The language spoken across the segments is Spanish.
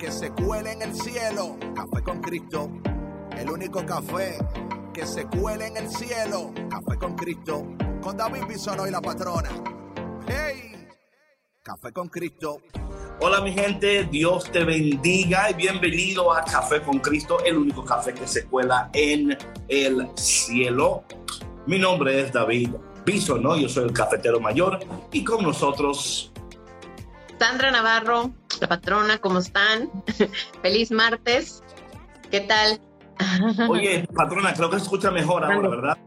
que se cuele en el cielo. Café con Cristo, el único café que se cuele en el cielo. Café con Cristo, con David Bisono y la patrona. ¡Hey! Café con Cristo. Hola mi gente, Dios te bendiga y bienvenido a Café con Cristo, el único café que se cuela en el cielo. Mi nombre es David Bisono, yo soy el cafetero mayor y con nosotros Sandra Navarro, la patrona, ¿cómo están? Feliz martes. ¿Qué tal? Oye, patrona, creo que se escucha mejor ahora, ¿verdad?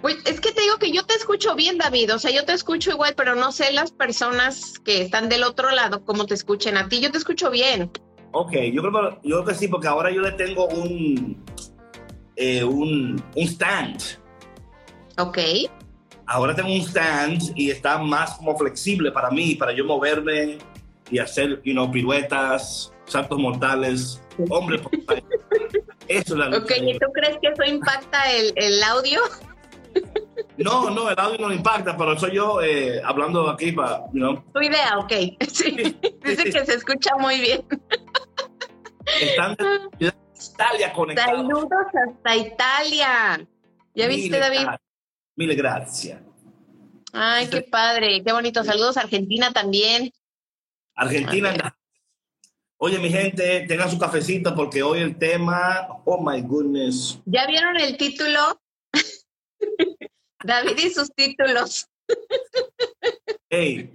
Pues es que te digo que yo te escucho bien, David. O sea, yo te escucho igual, pero no sé las personas que están del otro lado cómo te escuchen a ti. Yo te escucho bien. Ok, yo creo, yo creo que sí, porque ahora yo le tengo un, eh, un, un stand. Ok ahora tengo un stand y está más como flexible para mí, para yo moverme y hacer, you know, piruetas, saltos mortales, hombre. eso es la Ok, ¿y tú crees que eso impacta el, el audio? No, no, el audio no impacta, pero soy yo eh, hablando aquí para, you know. Tu idea, ok. Sí. Dice que se escucha muy bien. Están de Italia conectados. Saludos hasta Italia. ¿Ya viste, David? Mil gracias. Ay, qué padre, qué bonito. Saludos a Argentina también. Argentina. Oye, mi gente, tengan su cafecito porque hoy el tema, oh my goodness. ¿Ya vieron el título? David y sus títulos. Hey,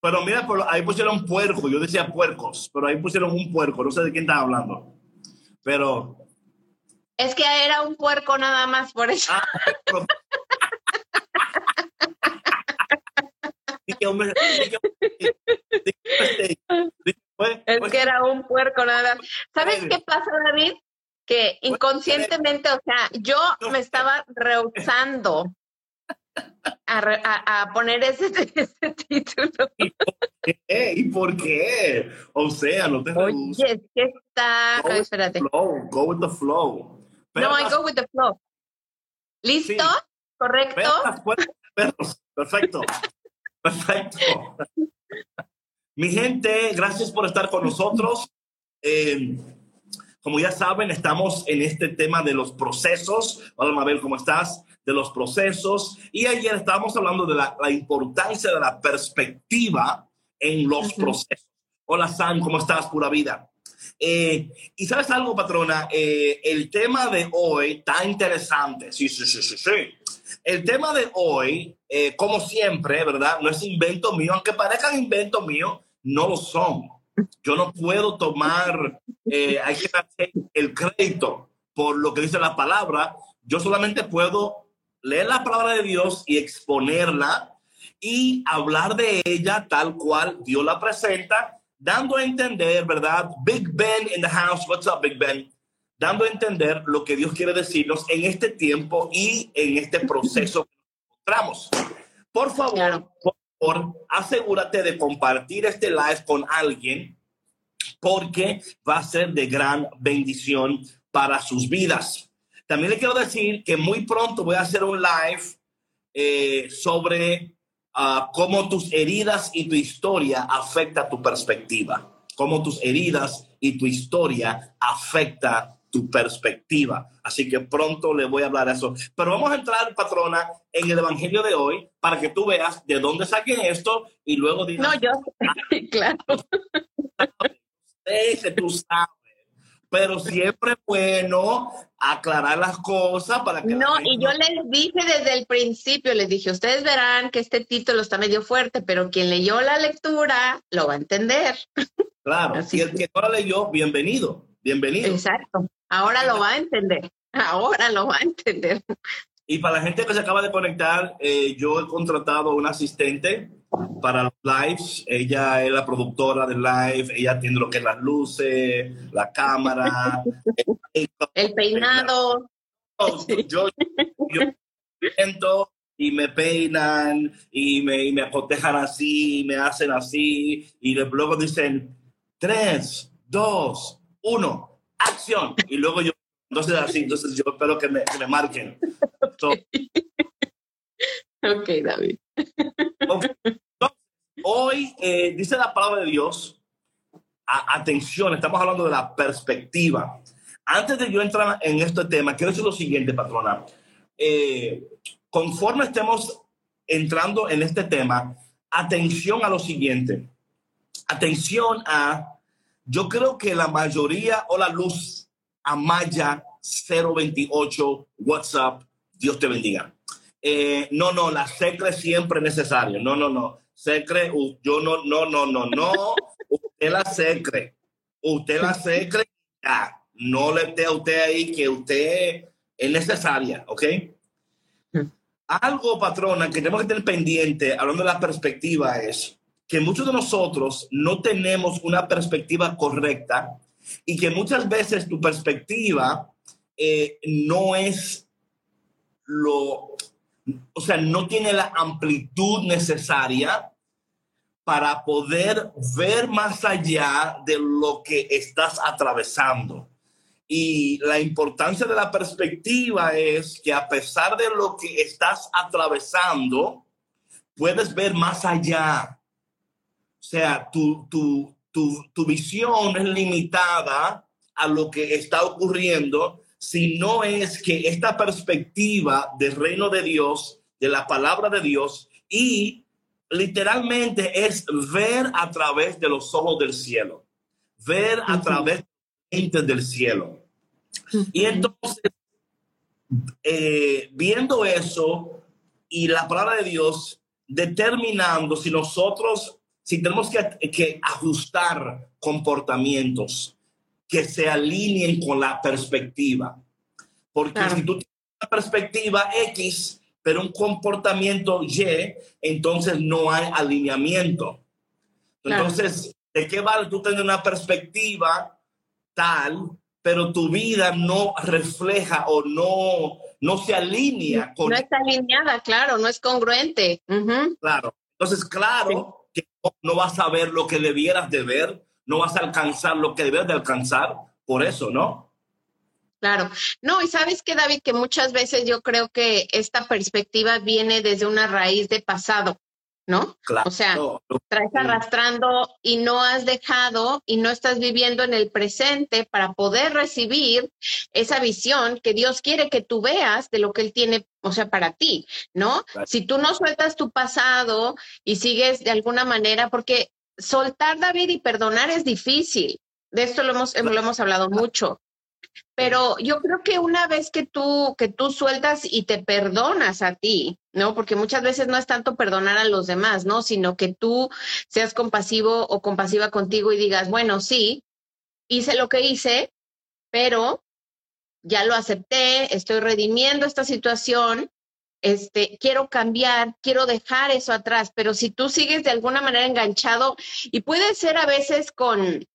pero mira, ahí pusieron puerco, yo decía puercos, pero ahí pusieron un puerco, no sé de quién está hablando. Pero. Es que era un puerco nada más, por eso. Ah, es que era un puerco nada. ¿Sabes qué pasa, David? Que inconscientemente, o sea, yo me estaba rehusando a, poner ese, título. ¿Y por, qué? O sea, no te Oye, es que está... Go espérate. Flow, go with the flow. no, I go with the flow. ¿Listo? ¿Correcto? Perfecto. Perfecto. Mi gente, gracias por estar con nosotros. Eh, como ya saben, estamos en este tema de los procesos. Hola Mabel, ¿cómo estás? De los procesos. Y ayer estábamos hablando de la, importancia de la perspectiva en los procesos. Hola Sam, ¿cómo estás? Pura vida. Eh, y sabes algo, patrona, eh, el tema de hoy está interesante. Sí, sí, sí, sí, sí. El tema de hoy, eh, como siempre, ¿verdad? No es invento mío, aunque parezcan invento mío, no lo son. Yo no puedo tomar, eh, el crédito por lo que dice la palabra. Yo solamente puedo leer la palabra de Dios y exponerla y hablar de ella tal cual Dios la presenta, dando a entender, ¿verdad? Big Ben in the house. What's up, Big Ben? Dando a entender lo que Dios quiere decirnos en este tiempo y en este proceso que nos encontramos. Por favor, por favor, asegúrate de compartir este live con alguien porque va a ser de gran bendición para sus vidas. También le quiero decir que muy pronto voy a hacer un live eh, sobre uh, cómo tus heridas y tu historia afecta tu perspectiva, cómo tus heridas y tu historia afecta tu perspectiva. Así que pronto le voy a hablar de eso. Pero vamos a entrar, patrona, en el Evangelio de hoy para que tú veas de dónde saquen esto y luego digas... No, yo, claro. que tú sabes. Pero siempre es bueno aclarar las cosas para que... No, y yo les dije desde el principio, les dije, ustedes verán que este título está medio fuerte, pero quien leyó la lectura lo va a entender. Claro, si el que no la leyó, bienvenido, bienvenido. Exacto. Ahora lo va a entender. Ahora lo va a entender. Y para la gente que se acaba de conectar, eh, yo he contratado a un asistente para los lives. Ella es la productora del live. Ella tiene lo que es las luces, la cámara, el, peinado. Yo, yo, y me peinan y me, y me acotejan así, y me hacen así. Y luego dicen, tres, dos, uno, acción. Y luego yo entonces, así, entonces yo espero que me, que me marquen. ok, David. hoy eh, dice la palabra de Dios, atención, estamos hablando de la perspectiva. Antes de yo entrar en este tema, quiero decir lo siguiente, patrona. Eh, conforme estemos entrando en este tema, atención a lo siguiente. Atención a, yo creo que la mayoría o la luz Amaya 028 WhatsApp. Dios te bendiga. Eh, no, no, la secre siempre es necesario. No, no, no. Secre, yo no, no, no, no, no. Usted la secre. Usted la secre. No le esté a usted ahí que usted es necesaria, ¿ok? Algo, patrona, que tenemos que tener pendiente, hablando de la perspectiva, es que muchos de nosotros no tenemos una perspectiva correcta y que muchas veces tu perspectiva eh, no es lo, o sea, no tiene la amplitud necesaria para poder ver más allá de lo que estás atravesando. Y la importancia de la perspectiva es que a pesar de lo que estás atravesando, puedes ver más allá. O sea, tu, tu, tu, visión es limitada a lo que está ocurriendo, si no es que esta perspectiva del reino de Dios, de la palabra de Dios, y literalmente es ver a través de los ojos del cielo, ver a través de del cielo. Y entonces, eh, viendo eso y la palabra de Dios, determinando si nosotros si tenemos que, ajustar comportamientos que se alineen con la perspectiva. Porque si tú tienes una perspectiva X, pero un comportamiento Y, entonces no hay alineamiento. Entonces, ¿de qué vale tú tener una perspectiva tal, pero tu vida no refleja o no, no se alinea con... No está alineada, claro, no es congruente. Claro. Entonces, claro, no vas a ver lo que debieras de ver, no vas a alcanzar lo que debes de alcanzar, por eso, ¿no? Claro. No, y sabes que, David, que muchas veces yo creo que esta perspectiva viene desde una raíz de pasado. ¿No? o sea, traes arrastrando y no has dejado y no estás viviendo en el presente para poder recibir esa visión que Dios quiere que tú veas de lo que Él tiene, o sea, para ti, ¿no? Si tú no sueltas tu pasado y sigues de alguna manera, porque soltar, David, y perdonar es difícil. De esto lo hemos, lo hemos hablado mucho. Pero yo creo que una vez que tú, que tú sueltas y te perdonas a ti, ¿no? Porque muchas veces no es tanto perdonar a los demás, ¿no? Sino que tú seas compasivo o compasiva contigo y digas, bueno, sí, hice lo que hice, pero ya lo acepté, estoy redimiendo esta situación, este, quiero cambiar, quiero dejar eso atrás, pero si tú sigues de alguna manera enganchado, y puede ser a veces con,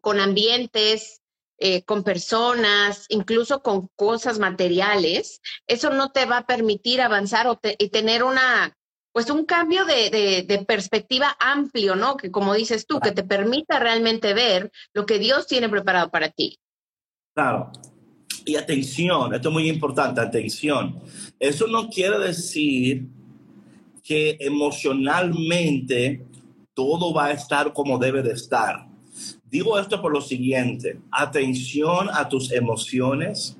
con ambientes, eh, con personas, incluso con cosas materiales, eso no te va a permitir avanzar o y tener una, pues un cambio de, de, perspectiva amplio, ¿no? Que como dices tú, que te permita realmente ver lo que Dios tiene preparado para ti. Claro. Y atención, esto es muy importante, atención. Eso no quiere decir que emocionalmente todo va a estar como debe de estar. Digo esto por lo siguiente, atención a tus emociones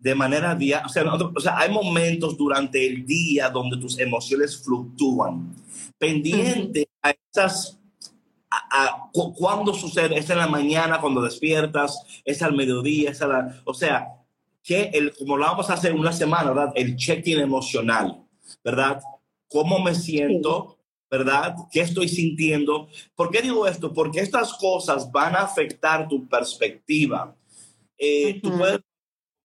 de manera diaria. O sea, hay momentos durante el día donde tus emociones fluctúan. Pendiente a esas, a, cuando sucede, es en la mañana cuando despiertas, es al mediodía, es a la, o sea, que el, como lo vamos a hacer una semana, ¿verdad? El check-in emocional, ¿verdad? ¿Cómo me siento? ¿Verdad? ¿Qué estoy sintiendo? ¿Por qué digo esto? Porque estas cosas van a afectar tu perspectiva. Eh, tú puedes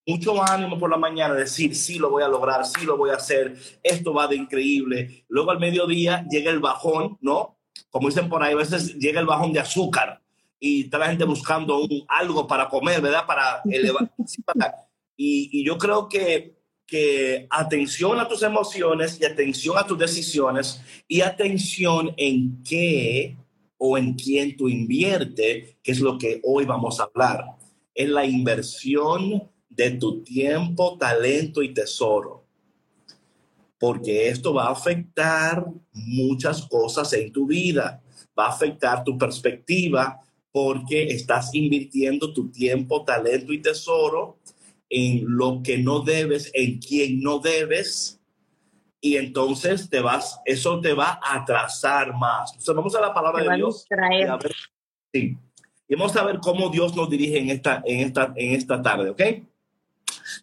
mucho ánimo por la mañana, decir, sí lo voy a lograr, sí lo voy a hacer, esto va de increíble. Luego al mediodía llega el bajón, ¿no? Como dicen por ahí, a veces llega el bajón de azúcar y está la gente buscando un, algo para comer, ¿verdad? Para elevar. y, y yo creo que que atención a tus emociones y atención a tus decisiones y atención en qué o en quién tú invierte, que es lo que hoy vamos a hablar. Es la inversión de tu tiempo, talento y tesoro. Porque esto va a afectar muchas cosas en tu vida. Va a afectar tu perspectiva porque estás invirtiendo tu tiempo, talento y tesoro en lo que no debes, en quien no debes, y entonces te vas, eso te va a atrasar más. Entonces vamos a la palabra de Dios. Y, a ver, sí. y vamos a ver cómo Dios nos dirige en esta, en esta, en esta tarde, ¿ok?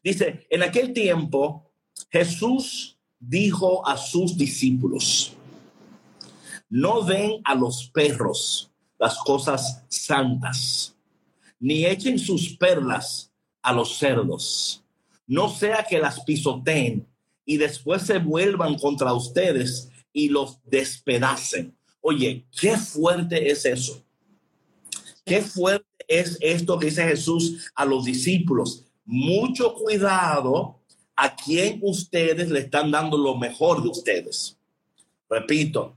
Dice, en aquel tiempo Jesús dijo a sus discípulos, no den a los perros las cosas santas, ni echen sus perlas a los cerdos. No sea que las pisoteen y después se vuelvan contra ustedes y los despedacen. Oye, qué fuerte es eso. Qué fuerte es esto que dice Jesús a los discípulos. Mucho cuidado a quien ustedes le están dando lo mejor de ustedes. Repito,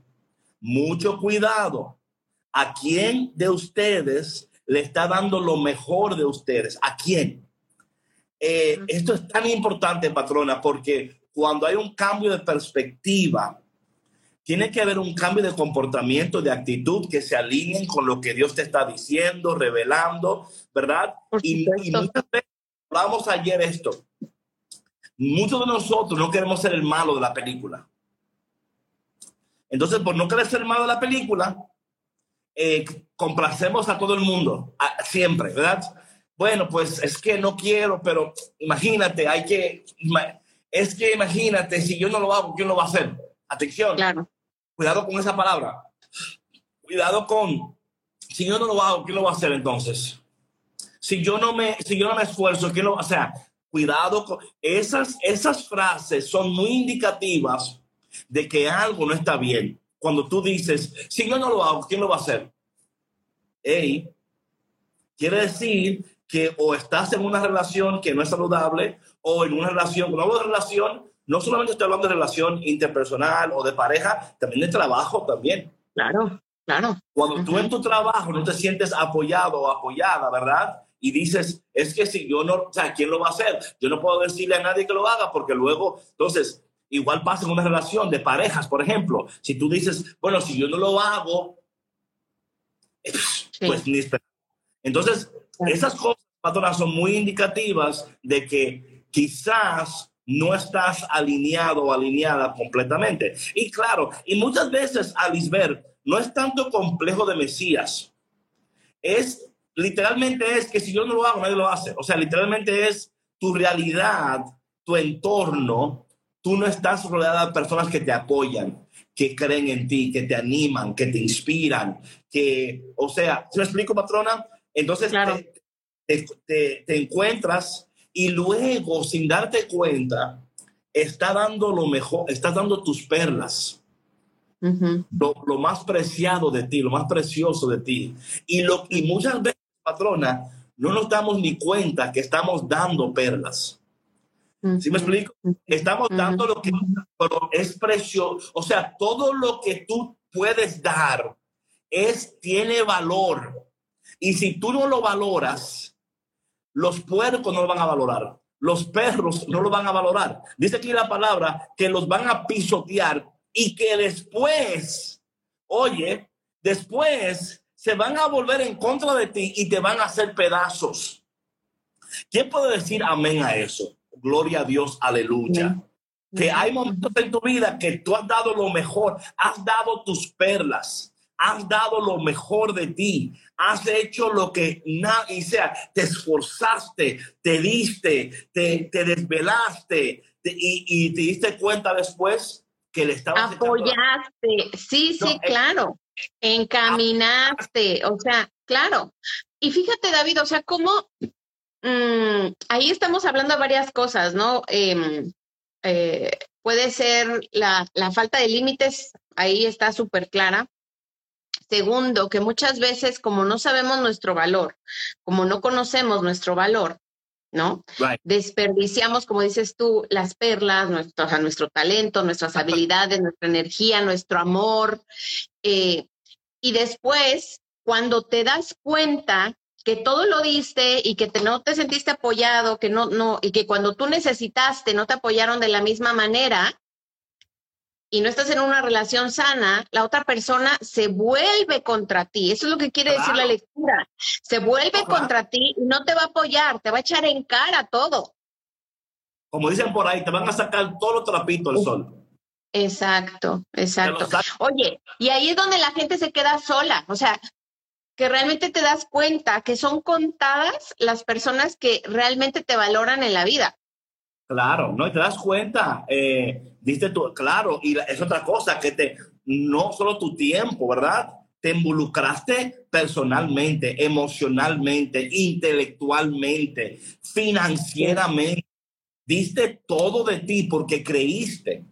mucho cuidado a quien de ustedes le está dando lo mejor de ustedes. ¿A quién? Eh, esto es tan importante, patrona, porque cuando hay un cambio de perspectiva, tiene que haber un cambio de comportamiento, de actitud que se alineen con lo que Dios te está diciendo, revelando, ¿verdad? Y, y, muchas veces hablamos ayer esto. Muchos de nosotros no queremos ser el malo de la película. Entonces, por no querer ser el malo de la película, eh, complacemos a todo el mundo, siempre, ¿verdad? Bueno, pues es que no quiero, pero imagínate, hay que, es que imagínate, si yo no lo hago, ¿quién lo va a hacer? Atención, cuidado con esa palabra, cuidado con, si yo no lo hago, ¿quién lo va a hacer entonces? Si yo no me, si yo no me esfuerzo, ¿quién lo va a hacer? Cuidado con esas, esas frases son muy indicativas de que algo no está bien. Cuando tú dices, si yo no lo hago, ¿quién lo va a hacer? Hey, quiere decir que o estás en una relación que no es saludable o en una relación, cuando hablo de relación, no solamente estoy hablando de relación interpersonal o de pareja, también de trabajo también. Claro, claro. Cuando tú en tu trabajo no te sientes apoyado o apoyada, ¿verdad? Y dices, es que si yo no, o sea, ¿quién lo va a hacer? Yo no puedo decirle a nadie que lo haga porque luego, entonces, igual pasa en una relación de parejas, por ejemplo. Si tú dices, bueno, si yo no lo hago, pues ni Entonces, esas cosas, patrona, son muy indicativas de que quizás no estás alineado o alineada completamente. Y claro, y muchas veces, Alisber, no es tanto complejo de Mesías. Es, literalmente es que si yo no lo hago, nadie lo hace. O sea, literalmente es tu realidad, tu entorno, tú no estás rodeada de personas que te apoyan, que creen en ti, que te animan, que te inspiran, que, o sea, ¿se me explico, patrona? Entonces te, encuentras y luego, sin darte cuenta, está dando lo mejor, estás dando tus perlas. lo, más preciado de ti, lo más precioso de ti. Y, lo, y muchas veces, patrona, no nos damos ni cuenta que estamos dando perlas. ¿Sí me explico? Estamos dando lo que es precioso. O sea, todo lo que tú puedes dar es, tiene valor. Y si tú no lo valoras, los puercos no lo van a valorar. Los perros no lo van a valorar. Dice aquí la palabra que los van a pisotear y que después, oye, después se van a volver en contra de ti y te van a hacer pedazos. ¿Quién puede decir amén a eso? Gloria a Dios, aleluya. Que hay momentos en tu vida que tú has dado lo mejor, has dado tus perlas, has dado lo mejor de ti, has hecho lo que nadie sea, te esforzaste, te diste, te, te desvelaste y, te diste cuenta después que le estabas apoyaste, sí, sí, eh, claro, encaminaste, o sea, claro. Y fíjate, David, o sea, cómo mm, ahí estamos hablando de varias cosas, ¿no? Em, eh, puede ser la, la falta de límites, ahí está súper clara. Segundo, que muchas veces como no sabemos nuestro valor, como no conocemos nuestro valor, ¿no? Desperdiciamos, como dices tú, las perlas, nuestro, nuestro talento, nuestras habilidades, nuestra energía, nuestro amor. Eh, y después, cuando te das cuenta que todo lo diste y que te, no te sentiste apoyado, que no, no, y que cuando tú necesitaste no te apoyaron de la misma manera, y no estás en una relación sana, la otra persona se vuelve contra ti. Eso es lo que quiere decir la lectura. Se vuelve contra ti y no te va a apoyar, te va a echar en cara todo. Como dicen por ahí, te van a sacar todos los trapitos al sol. Exacto, exacto. Oye, y ahí es donde la gente se queda sola. O sea, que realmente te das cuenta que son contadas las personas que realmente te valoran en la vida. Claro, no, y te das cuenta, eh, diste tú, claro, y es otra cosa, que te, no solo tu tiempo, ¿verdad? Te involucraste personalmente, emocionalmente, intelectualmente, financieramente. Diste todo de ti porque creíste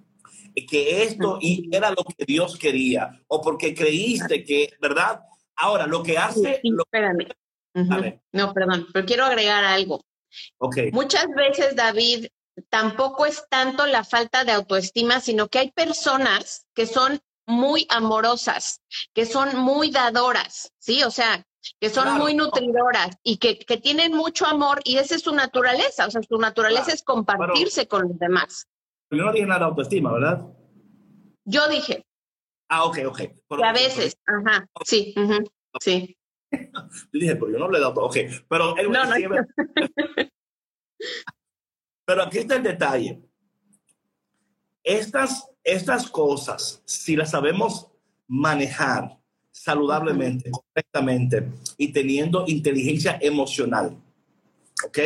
que esto era lo que Dios quería o porque creíste que, ¿verdad? Ahora, lo que hace... espérame. No, perdón, pero quiero agregar algo. Okay. Muchas veces, David, tampoco es tanto la falta de autoestima, sino que hay personas que son muy amorosas, que son muy dadoras, ¿sí? O sea, que son muy nutridoras y que, tienen mucho amor y esa es su naturaleza, o sea, su naturaleza es compartirse con los demás. Yo no dije nada de autoestima, ¿verdad? Yo dije. Ah, ok, ok. a veces, ajá, sí, sí. yo dije, pero yo no le he dado, ok, pero... no, no. Pero aquí está el detalle. Estas, estas cosas, si las sabemos manejar saludablemente, correctamente y teniendo inteligencia emocional, ¿ok?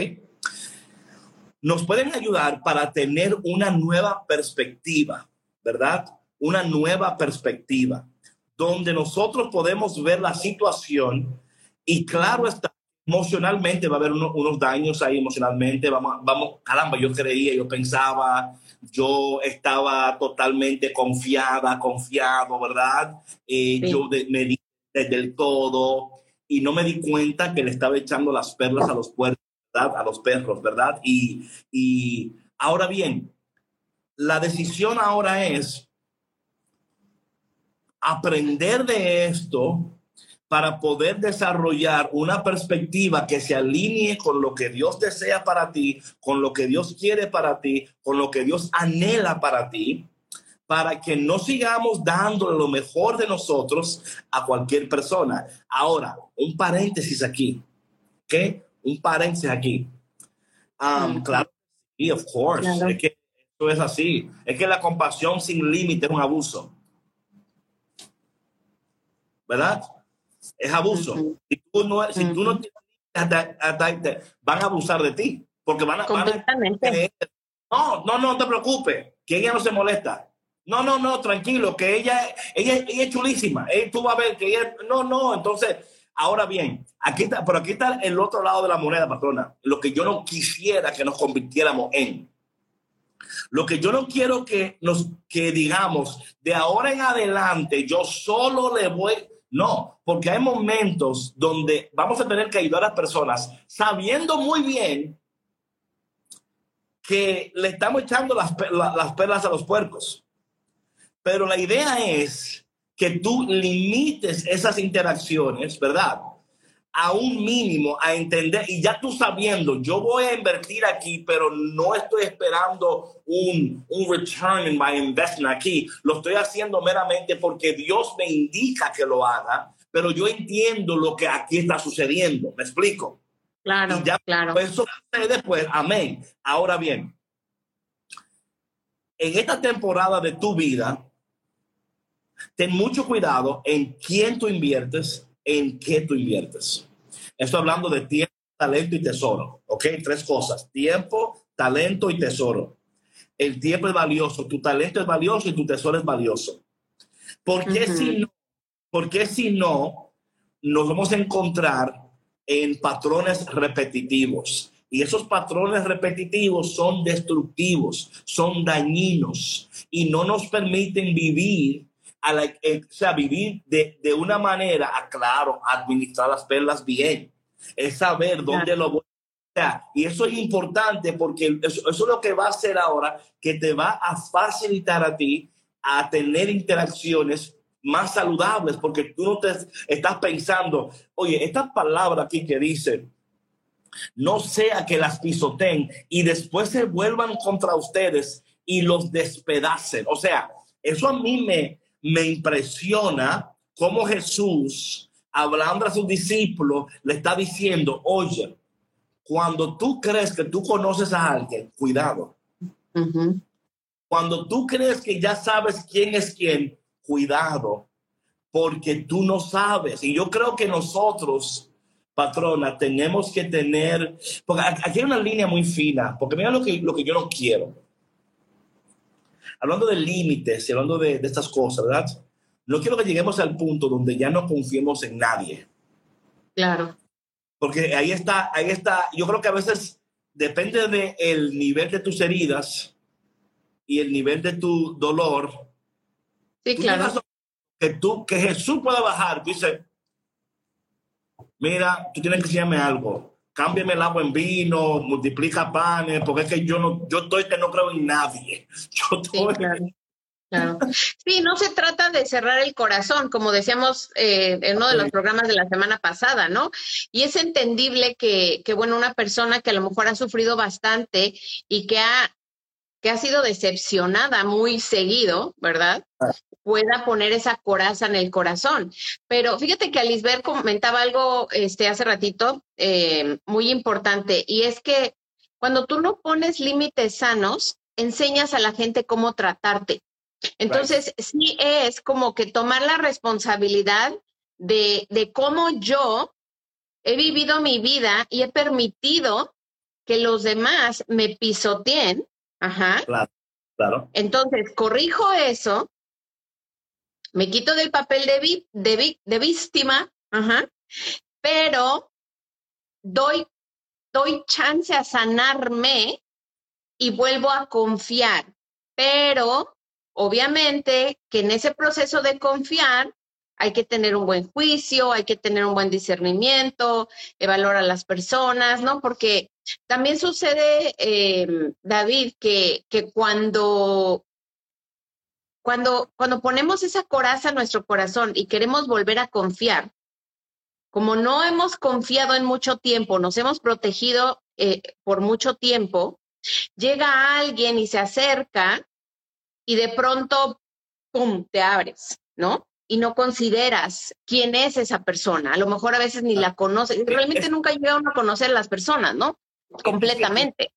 Nos pueden ayudar para tener una nueva perspectiva, ¿verdad? Una nueva perspectiva, donde nosotros podemos ver la situación y claro está, emocionalmente va a haber unos daños ahí emocionalmente, vamos, vamos, caramba, yo creía, yo pensaba, yo estaba totalmente confiada, confiado, ¿verdad? Eh, Yo me di del todo y no me di cuenta que le estaba echando las perlas a los puertos, ¿verdad? A los perros, ¿verdad? Y, y ahora bien, la decisión ahora es aprender de esto para poder desarrollar una perspectiva que se alinee con lo que Dios desea para ti, con lo que Dios quiere para ti, con lo que Dios anhela para ti, para que no sigamos dándole lo mejor de nosotros a cualquier persona. Ahora, un paréntesis aquí, ¿ok? Un paréntesis aquí. Um, claro, sí, of course. Es que esto es así. Es que la compasión sin límite es un abuso. ¿Verdad? Es abuso. Si tú no, si tú no van a abusar de ti, porque van a... no, no, no te preocupes, que ella no se molesta. No, no, no, tranquilo, que ella, ella, ella es chulísima. Tú vas a ver que ella... No, no, entonces... Ahora bien, aquí está, pero aquí está el otro lado de la moneda, patrona. Lo que yo no quisiera que nos convirtiéramos en. Lo que yo no quiero que nos que digamos de ahora en adelante yo solo le voy no, porque hay momentos donde vamos a tener que ayudar a las personas sabiendo muy bien que le estamos echando las, las perlas a los puercos. Pero la idea es que tú limites esas interacciones, ¿verdad? A un mínimo, a entender, y ya tú sabiendo, yo voy a invertir aquí, pero no estoy esperando un, un return in my investment aquí, lo estoy haciendo meramente porque Dios me indica que lo haga, pero yo entiendo lo que aquí está sucediendo, ¿me explico? Claro, y ya, claro. Pues eso después, pues, amén. Ahora bien, en esta temporada de tu vida, ten mucho cuidado en quién tú inviertes en qué tú inviertes. Estoy hablando de tiempo, talento y tesoro, ¿ok? Tres cosas, tiempo, talento y tesoro. El tiempo es valioso, tu talento es valioso y tu tesoro es valioso. ¿Por qué si no? Porque si no, nos vamos a encontrar en patrones repetitivos, Y esos patrones repetitivos son destructivos, son dañinos y no nos permiten vivir, a la, eh, o sea, vivir de, de una manera, a, claro, administrar las perlas bien. Es saber dónde lo voy y eso es importante porque eso, es lo que va a hacer ahora, que te va a facilitar a ti a tener interacciones más saludables, porque tú no te estás pensando, oye, esta palabra aquí que dice, no sea que las pisoteen y después se vuelvan contra ustedes y los despedacen. O sea, eso a mí me, me impresiona cómo Jesús, hablando a sus discípulos, le está diciendo, oye, cuando tú crees que tú conoces a alguien, cuidado. Cuando tú crees que ya sabes quién es quién, cuidado, porque tú no sabes. Y yo creo que nosotros, patrona, tenemos que tener, porque aquí hay una línea muy fina, porque mira lo que, lo que yo no quiero. Hablando de límites y hablando de, de estas cosas, ¿verdad? No quiero que lleguemos al punto donde ya no confiemos en nadie. Claro. Porque ahí está, ahí está, yo creo que a veces depende del el nivel de tus heridas y el nivel de tu dolor. Sí, claro. Que tú, que Jesús pueda bajar, dice, mira, tú tienes que decirme algo, cámbiame el agua en vino, multiplica panes, porque es que yo no, yo estoy que no creo en nadie. Yo estoy, Claro. Sí, no se trata de cerrar el corazón, como decíamos eh, en uno de los programas de la semana pasada, ¿no? Y es entendible que, que, bueno, una persona que a lo mejor ha sufrido bastante y que ha, que ha sido decepcionada muy seguido, ¿verdad? Pueda poner esa coraza en el corazón. Pero fíjate que Alisbeth comentaba algo este, hace ratito eh, muy importante, y es que cuando tú no pones límites sanos, enseñas a la gente cómo tratarte. Entonces, sí es como que tomar la responsabilidad de, de cómo yo he vivido mi vida y he permitido que los demás me pisoteen. Ajá. Claro, claro. Entonces, corrijo eso, me quito del papel de, de, de víctima, ajá, pero doy, doy chance a sanarme y vuelvo a confiar. Pero Obviamente que en ese proceso de confiar hay que tener un buen juicio, hay que tener un buen discernimiento, evaluar a las personas, ¿no? Porque también sucede, eh, David, que, que cuando, cuando, cuando ponemos esa coraza en nuestro corazón y queremos volver a confiar, como no hemos confiado en mucho tiempo, nos hemos protegido eh, por mucho tiempo, llega alguien y se acerca y de pronto, ¡pum!, te abres, ¿no? Y no consideras quién es esa persona. A lo mejor a veces ni la conoces. Realmente nunca llegaron a conocer a las personas, ¿no? Completamente.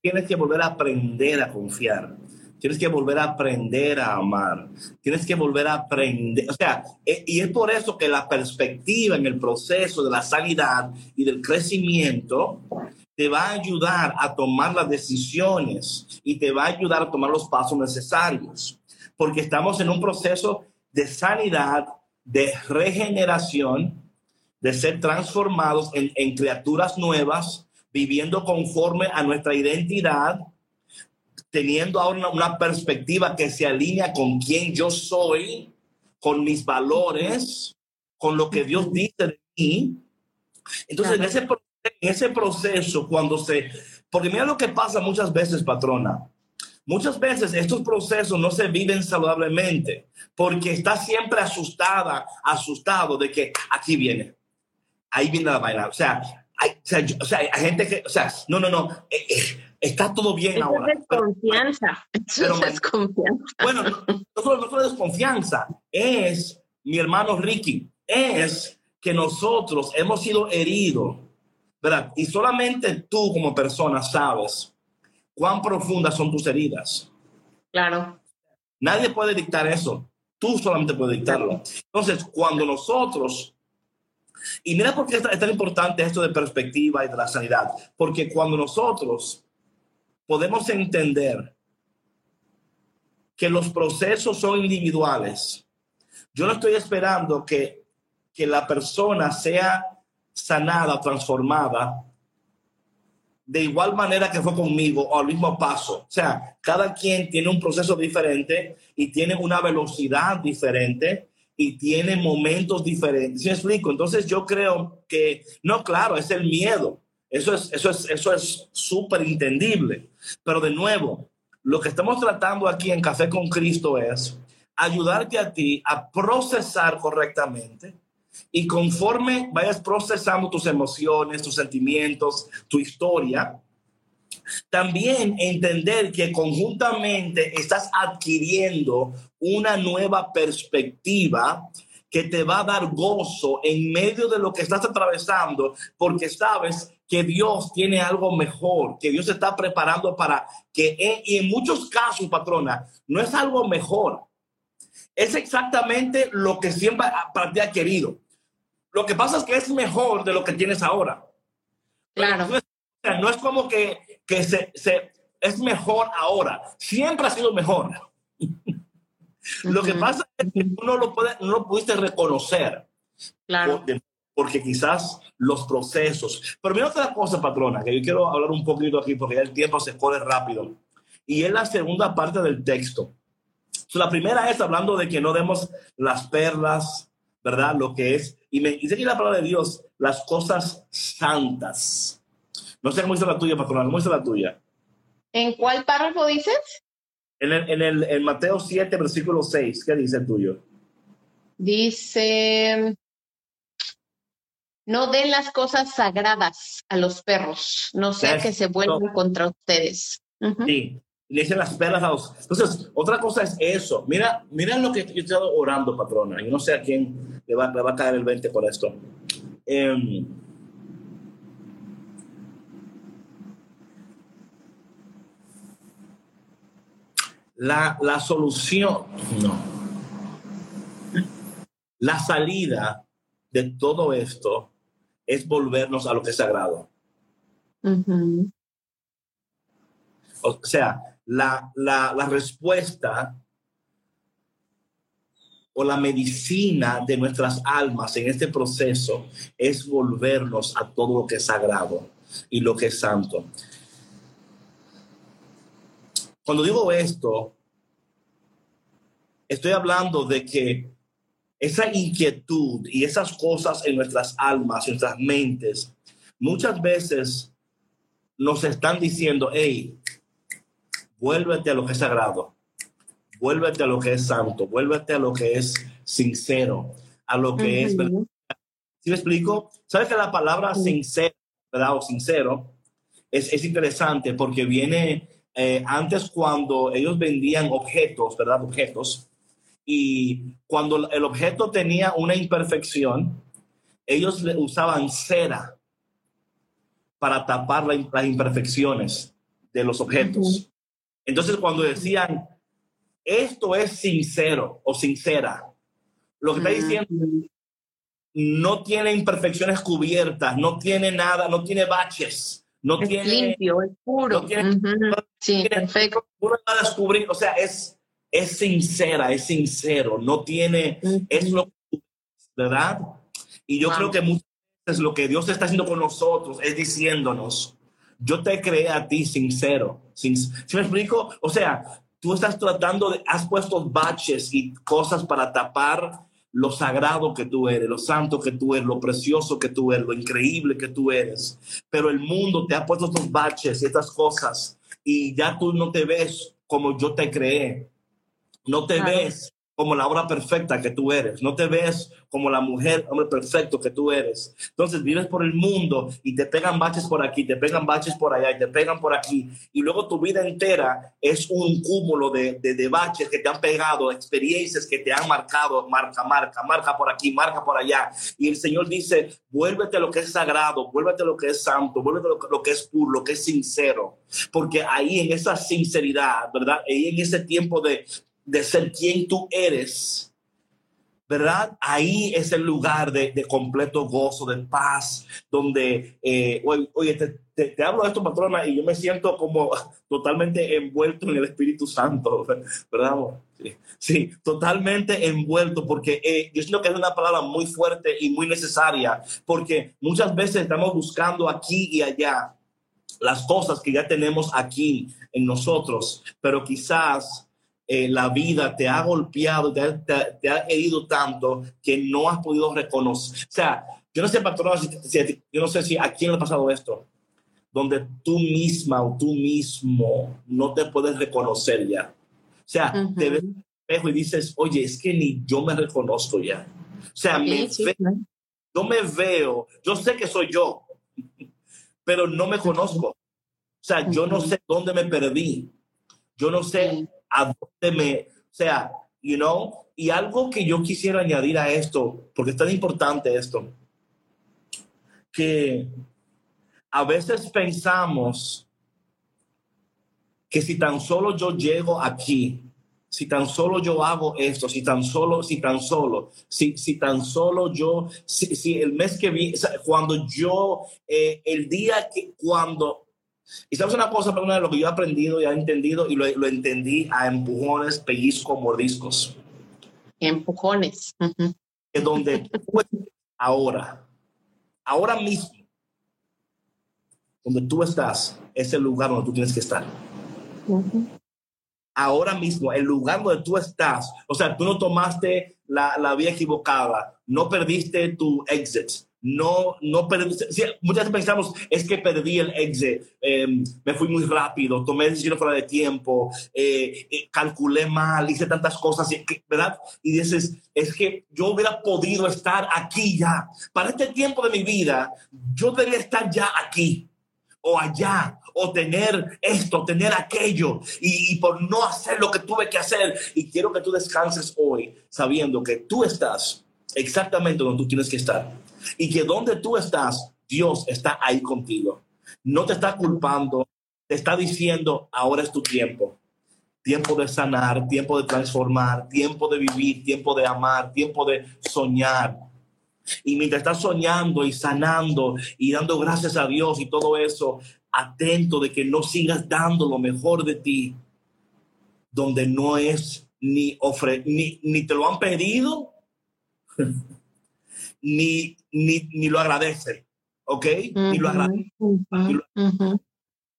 Tienes que volver a aprender a confiar. Tienes que volver a aprender a amar. Tienes que volver a aprender. O sea, e, y es por eso que la perspectiva en el proceso de la sanidad y del crecimiento te va a ayudar a tomar las decisiones y te va a ayudar a tomar los pasos necesarios, porque estamos en un proceso de sanidad, de regeneración, de ser transformados en, criaturas nuevas, viviendo conforme a nuestra identidad, teniendo ahora una, perspectiva que se alinea con quien yo soy, con mis valores, con lo que Dios dice de mí. Entonces, en ese proceso, en ese proceso, cuando se... Porque mira lo que pasa muchas veces, patrona. Muchas veces estos procesos no se viven saludablemente porque está siempre asustada, asustado de que aquí viene, ahí viene la vaina. O sea, hay, o sea, hay gente que, o sea, no, no, no, eh, eh, está todo bien Eso ahora. Es desconfianza. Eso es desconfianza. Bueno, no, no, solo, no solo desconfianza, es, mi hermano Ricky, es que nosotros hemos sido heridos ¿verdad? Y solamente tú como persona sabes cuán profundas son tus heridas. Claro. Nadie puede dictar eso. Tú solamente puedes dictarlo. Entonces, cuando nosotros, y mira por qué es tan importante esto de perspectiva y de la sanidad, porque cuando nosotros podemos entender que los procesos son individuales, yo no estoy esperando que, que la persona sea sanada, transformada de igual manera que fue conmigo o al mismo paso. O sea, cada quien tiene un proceso diferente y tiene una velocidad diferente y tiene momentos diferentes. ¿Sí me explico? Entonces yo creo que, no, claro, es el miedo. Eso es, eso es, eso es súper entendible. Pero de nuevo, lo que estamos tratando aquí en Café con Cristo es ayudarte a ti a procesar correctamente y conforme vayas procesando tus emociones, tus sentimientos, tu historia, también entender que conjuntamente estás adquiriendo una nueva perspectiva que te va a dar gozo en medio de lo que estás atravesando, porque sabes que Dios tiene algo mejor, que Dios está preparando para que, y en muchos casos, patrona, no es algo mejor, es exactamente lo que siempre para ti ha querido. Lo que pasa es que es mejor de lo que tienes ahora. Claro. No es, como que, que se, se, es mejor ahora. Siempre ha sido mejor. Lo que pasa es que tú no lo, puede, no lo pudiste reconocer. Claro. Porque, quizás los procesos. Pero mira otra cosa, patrona, que yo quiero hablar un poquito aquí porque ya el tiempo se corre rápido. Y es la segunda parte del texto. la primera es hablando de que no demos las perlas, ¿verdad? Lo que es y me dice que la palabra de Dios, las cosas santas. No sé cómo dice la tuya, patrona, ¿cómo dice la tuya? ¿En cuál párrafo dices? En, el, en, el, en Mateo 7, versículo 6, ¿qué dice el tuyo? Dice, no den las cosas sagradas a los perros, no sea que se vuelvan contra ustedes. Sí, le dicen las perlas a los... Entonces, otra cosa es eso. Mira, mira lo que yo he estado orando, patrona. Yo no sé a quién le va, va a caer el 20 por esto. Em, la, la solución, no. La salida de todo esto es volvernos a lo que es sagrado. O sea, la, la, la respuesta o la medicina de nuestras almas en este proceso es volvernos a todo lo que es sagrado y lo que es santo. Cuando digo esto, estoy hablando de que esa inquietud y esas cosas en nuestras almas, en nuestras mentes, muchas veces nos están diciendo, hey, vuélvete a lo que es sagrado, vuélvete a lo que es santo, vuélvete a lo que es sincero, a lo que es verdad. ¿Sí me explico? ¿Sabes que la palabra sincero, verdad, o sincero, es, es interesante porque viene eh, antes cuando ellos vendían objetos, ¿verdad? Objetos. Y cuando el objeto tenía una imperfección, ellos le usaban cera para tapar las imperfecciones de los objetos. Entonces, cuando decían, esto es sincero o sincera, lo que está diciendo no tiene imperfecciones cubiertas, no tiene nada, no tiene baches, no es tiene limpio, es puro. sí, perfecto. descubrir, o sea, es, es sincera, es sincero, no tiene, es lo ¿verdad? Y yo creo que muchas veces lo que Dios está haciendo con nosotros es diciéndonos, yo te creé a ti sincero. Sin, ¿Sí me explico? O sea, tú estás tratando de, has puesto baches y cosas para tapar lo sagrado que tú eres, lo santo que tú eres, lo precioso que tú eres, lo increíble que tú eres. Pero el mundo te ha puesto estos baches y estas cosas y ya tú no te ves como yo te creé. No te ves como la obra perfecta que tú eres, no te ves como la mujer, hombre perfecto que tú eres. Entonces vives por el mundo y te pegan baches por aquí, te pegan baches por allá y te pegan por aquí. Y luego tu vida entera es un cúmulo de, de, baches que te han pegado, experiencias que te han marcado, marca, marca, marca por aquí, marca por allá. Y el Señor dice, vuélvete a lo que es sagrado, vuélvete a lo que es santo, vuélvete a lo, lo que es puro, lo que es sincero. Porque ahí en esa sinceridad, ¿verdad? Ahí en ese tiempo de, de ser quien tú eres, ¿verdad? Ahí es el lugar de, completo gozo, de paz, donde, eh, oye, te, hablo de esto, patrona, y yo me siento como totalmente envuelto en el Espíritu Santo, ¿verdad? Sí, totalmente envuelto, porque eh, yo siento que es una palabra muy fuerte y muy necesaria, porque muchas veces estamos buscando aquí y allá las cosas que ya tenemos aquí en nosotros, pero quizás eh, la vida te ha golpeado, te ha, te, ha, herido tanto que no has podido reconocer. O sea, yo no sé, patrón, si, yo no sé si a quién le ha pasado esto, donde tú misma o tú mismo no te puedes reconocer ya. O sea, te ves en el espejo y dices, oye, es que ni yo me reconozco ya. O sea, me yo me veo, yo sé que soy yo, pero no me conozco. O sea, yo no sé dónde me perdí. Yo no sé a dónde me, o sea, you know, y algo que yo quisiera añadir a esto, porque es tan importante esto, que a veces pensamos que si tan solo yo llego aquí, si tan solo yo hago esto, si tan solo, si tan solo, si, si tan solo yo, si, si el mes que vi, cuando yo, eh, el día que, cuando, y sabes una cosa, pero una de lo que yo he aprendido y he entendido y lo, lo entendí a empujones, pellizcos, mordiscos. Empujones. Es donde tú ahora, ahora mismo, donde tú estás, es el lugar donde tú tienes que estar ahora mismo, el lugar donde tú estás, o sea, tú no tomaste la, vía equivocada, no perdiste tu exit, no, no perdiste, muchas veces pensamos, es que perdí el exit, em, me fui muy rápido, tomé decisiones fuera de tiempo, eh, eh, calculé mal, hice tantas cosas, ¿verdad? Y dices, es que yo hubiera podido estar aquí ya. Para este tiempo de mi vida, yo debería estar ya aquí o allá o tener esto, tener aquello, y, por no hacer lo que tuve que hacer. Y quiero que tú descanses hoy sabiendo que tú estás exactamente donde tú tienes que estar. Y que donde tú estás, Dios está ahí contigo. No te está culpando, te está diciendo, ahora es tu tiempo. Tiempo de sanar, tiempo de transformar, tiempo de vivir, tiempo de amar, tiempo de soñar. Y mientras estás soñando y sanando y dando gracias a Dios y todo eso, atento de que no sigas dando lo mejor de ti donde no es ni, ofre ni, ni te lo han pedido, ni, ni, ni, lo agradece, ¿ok? Ni lo agradece.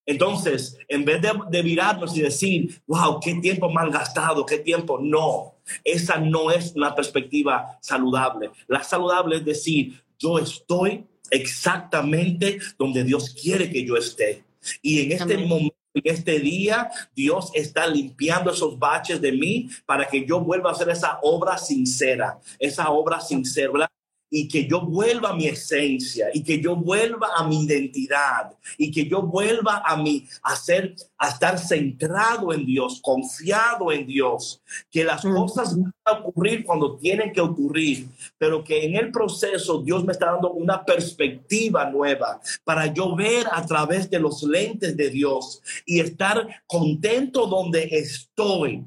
Entonces, en vez de, de, mirarnos y decir, wow, qué tiempo mal gastado, qué tiempo, no, esa no es una perspectiva saludable. La saludable es decir, yo estoy exactamente donde Dios quiere que yo esté. Y en este momento, en este día, Dios está limpiando esos baches de mí para que yo vuelva a hacer esa obra sincera, esa obra sincera y que yo vuelva a mi esencia y que yo vuelva a mi identidad y que yo vuelva a mi a ser a estar centrado en Dios, confiado en Dios, que las cosas van a ocurrir cuando tienen que ocurrir, pero que en el proceso Dios me está dando una perspectiva nueva para yo ver a través de los lentes de Dios y estar contento donde estoy,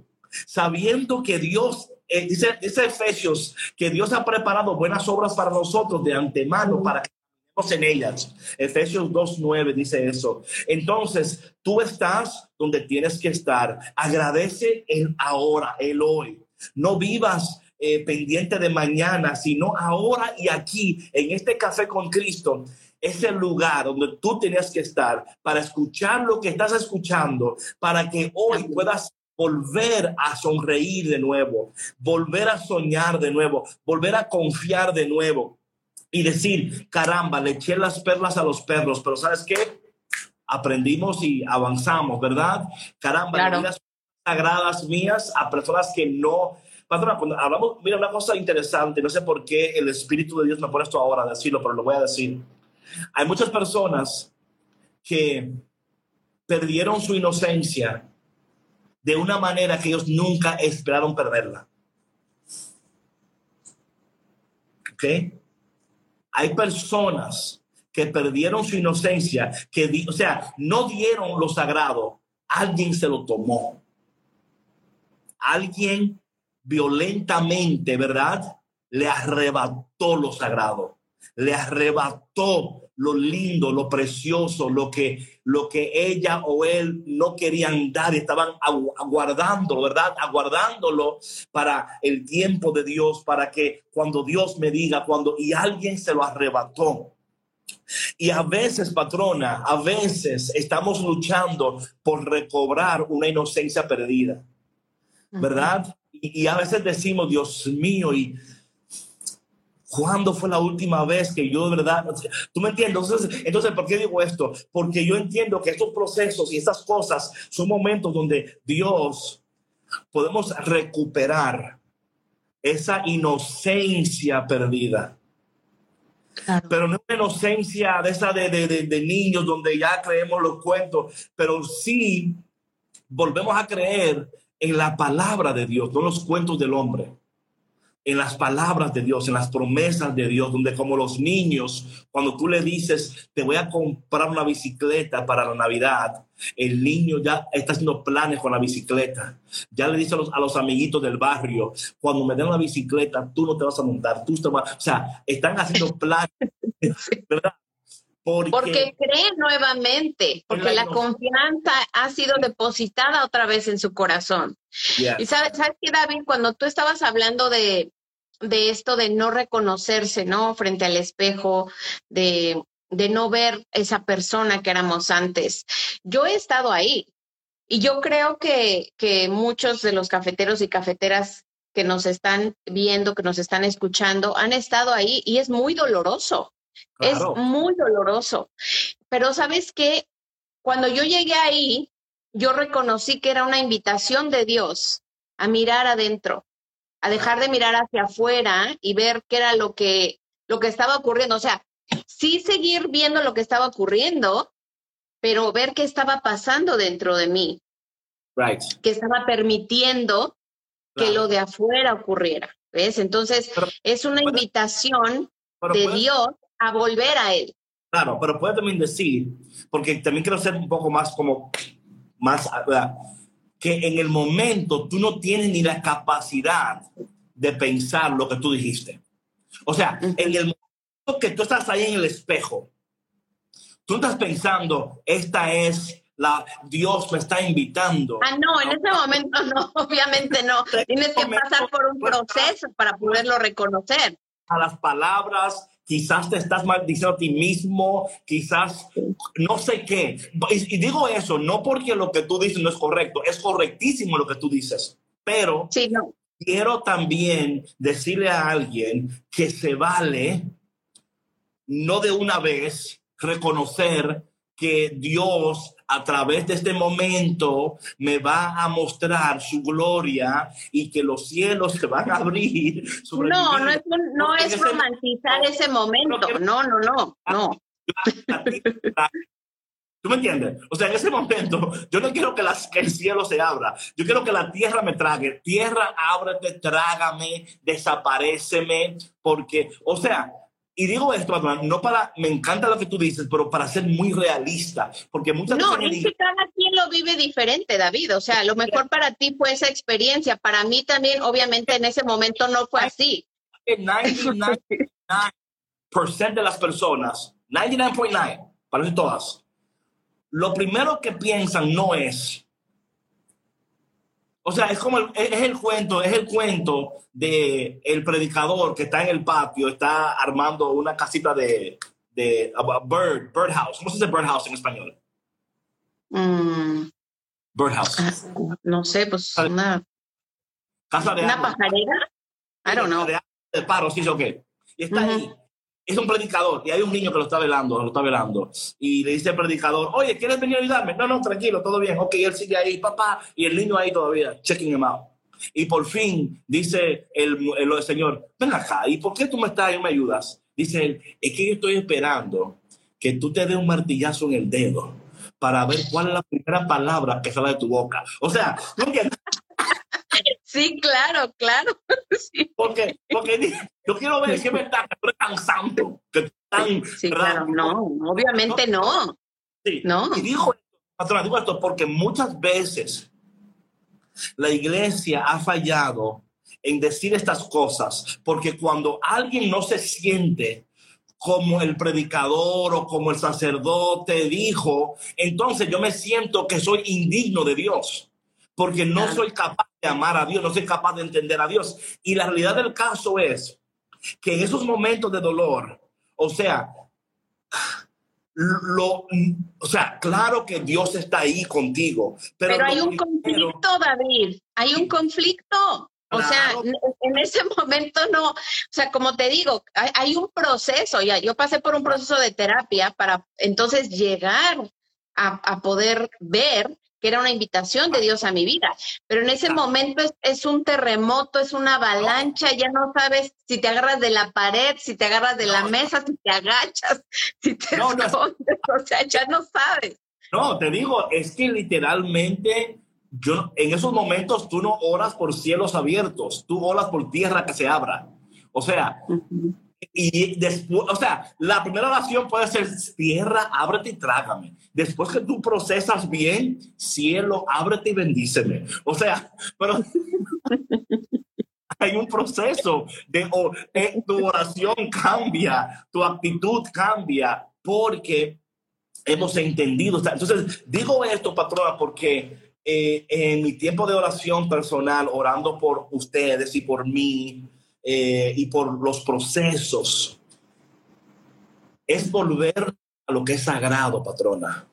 sabiendo que Dios eh, dice, dice Efesios que Dios ha preparado buenas obras para nosotros de antemano para que en ellas. Efesios 2.9 dice eso. Entonces, tú estás donde tienes que estar. Agradece el ahora, el hoy. No vivas eh, pendiente de mañana, sino ahora y aquí, en este café con Cristo, es el lugar donde tú tienes que estar para escuchar lo que estás escuchando, para que hoy puedas volver a sonreír de nuevo, volver a soñar de nuevo, volver a confiar de nuevo y decir, caramba, le eché las perlas a los perros, pero ¿sabes qué? Aprendimos y avanzamos, ¿verdad? Caramba, las sagradas mías a personas que no... Patrona, cuando hablamos, mira, una cosa interesante, no sé por qué el Espíritu de Dios me ha puesto ahora a decirlo, pero lo voy a decir. Hay muchas personas que perdieron su inocencia de una manera que ellos nunca esperaron perderla. ¿Ok? Hay personas que perdieron su inocencia, que, o sea, no dieron lo sagrado, alguien se lo tomó. Alguien violentamente, ¿verdad? Le arrebató lo sagrado, le arrebató lo lindo, lo precioso, lo que, lo que ella o él no querían dar, estaban aguardándolo, ¿verdad? Aguardándolo para el tiempo de Dios, para que cuando Dios me diga, cuando y alguien se lo arrebató. Y a veces, patrona, a veces estamos luchando por recobrar una inocencia perdida, ¿verdad? Y, a veces decimos, Dios mío, y ¿Cuándo fue la última vez que yo de verdad, tú me entiendes? Entonces, entonces, ¿por qué digo esto? Porque yo entiendo que estos procesos y estas cosas son momentos donde Dios podemos recuperar esa inocencia perdida. Pero no una inocencia de esa de, de, de, niños donde ya creemos los cuentos, pero sí volvemos a creer en la palabra de Dios, no los cuentos del hombre en las palabras de Dios, en las promesas de Dios, donde como los niños, cuando tú le dices, te voy a comprar una bicicleta para la Navidad, el niño ya está haciendo planes con la bicicleta. Ya le dice a los, a los amiguitos del barrio, cuando me den la bicicleta, tú no te vas a montar, tú te vas, o sea, están haciendo planes, ¿verdad? Porque, creen nuevamente, porque la, confianza ha sido depositada otra vez en su corazón. Y sabes, sabes que David, cuando tú estabas hablando de, de esto de no reconocerse, ¿no? Frente al espejo, de, de no ver esa persona que éramos antes. Yo he estado ahí y yo creo que, que muchos de los cafeteros y cafeteras que nos están viendo, que nos están escuchando, han estado ahí y es muy doloroso. Es muy doloroso. Pero sabes qué, cuando yo llegué ahí, yo reconocí que era una invitación de Dios a mirar adentro, a dejar de mirar hacia afuera y ver qué era lo que, lo que estaba ocurriendo. O sea, sí seguir viendo lo que estaba ocurriendo, pero ver qué estaba pasando dentro de mí. Right. Que estaba permitiendo que lo de afuera ocurriera. ¿Ves? Entonces, es una invitación de Dios a volver a Él. Claro, pero puede también decir, porque también quiero ser un poco más como, más, que en el momento tú no tienes ni la capacidad de pensar lo que tú dijiste. O sea, en el momento que tú estás ahí en el espejo, tú estás pensando, esta es la Dios me está invitando. Ah, no, en ese momento no, obviamente no. Tienes que pasar por un proceso para poderlo reconocer. A las palabras quizás te estás maldiciendo a ti mismo, quizás no sé qué. Y, digo eso no porque lo que tú dices no es correcto, es correctísimo lo que tú dices, pero quiero también decirle a alguien que se vale no de una vez reconocer que Dios a través de este momento me va a mostrar su gloria y que los cielos se van a abrir. no, no es, no es romantizar ese momento. No, no, no, no. ¿Tú me entiendes? O sea, en ese momento, yo no quiero que, las, que, el cielo se abra. Yo quiero que la tierra me trague. Tierra, ábrete, trágame, desapareceme. Porque, o sea, y digo esto, no para, me encanta lo que tú dices, pero para ser muy realista, porque muchas no, veces... No, es que cada quien lo vive diferente, David, o sea, lo mejor para ti fue esa experiencia, para mí también, obviamente, en ese momento no fue así. 99% de las personas, 99.9, parece todas, lo primero que piensan no es, o sea, es como el, es el cuento, es el cuento de el predicador que está en el patio, está armando una casita de, de bird, birdhouse. ¿Cómo se dice birdhouse en español? Mm. Birdhouse. Ah, no sé, pues una casa de una pajarera. I don't know. De, de paro, sí, o qué. Y está ahí es un predicador y hay un niño que lo está velando, lo está velando. Y le dice al predicador, oye, ¿quieres venir a ayudarme? No, no, tranquilo, todo bien. Ok, él sigue ahí, papá, y el niño ahí todavía, checking him out. Y por fin dice el, el, señor, ven acá, ¿y por qué tú me estás y me ayudas? Dice él, es que yo estoy esperando que tú te des un martillazo en el dedo para ver cuál es la primera palabra que sale de tu boca. O sea, ¿no Sí, claro, claro. Porque, porque yo quiero ver qué me está tan santo, que tan sí, claro, no, obviamente no. Sí. No. Y dijo esto, digo esto porque muchas veces la iglesia ha fallado en decir estas cosas, porque cuando alguien no se siente como el predicador o como el sacerdote dijo, entonces yo me siento que soy indigno de Dios, porque no soy capaz amar a Dios, no soy capaz de entender a Dios. Y la realidad del caso es que en esos momentos de dolor, o sea, lo, o sea, claro que Dios está ahí contigo, pero, pero hay un conflicto, David, hay un conflicto. O sea, en ese momento no, o sea, como te digo, hay, un proceso, ya yo pasé por un proceso de terapia para entonces llegar a, a poder ver que era una invitación de Dios a mi vida. Pero en ese momento es, un terremoto, es una avalancha, ya no sabes si te agarras de la pared, si te agarras de la mesa, si te agachas, si te escondes, o sea, ya no sabes. No, te digo, es que literalmente yo en esos momentos tú no oras por cielos abiertos, tú oras por tierra que se abra. O sea, y después, o sea, la primera oración puede ser tierra, ábrete y trágame. Después que tú procesas bien, cielo, ábrete y bendíceme. O sea, pero hay un proceso de eh, tu oración cambia, tu actitud cambia porque hemos entendido. Entonces, digo esto, patrona, porque eh, en mi tiempo de oración personal, orando por ustedes y por mí, eh, y por los procesos. Es volver a lo que es sagrado, patrona.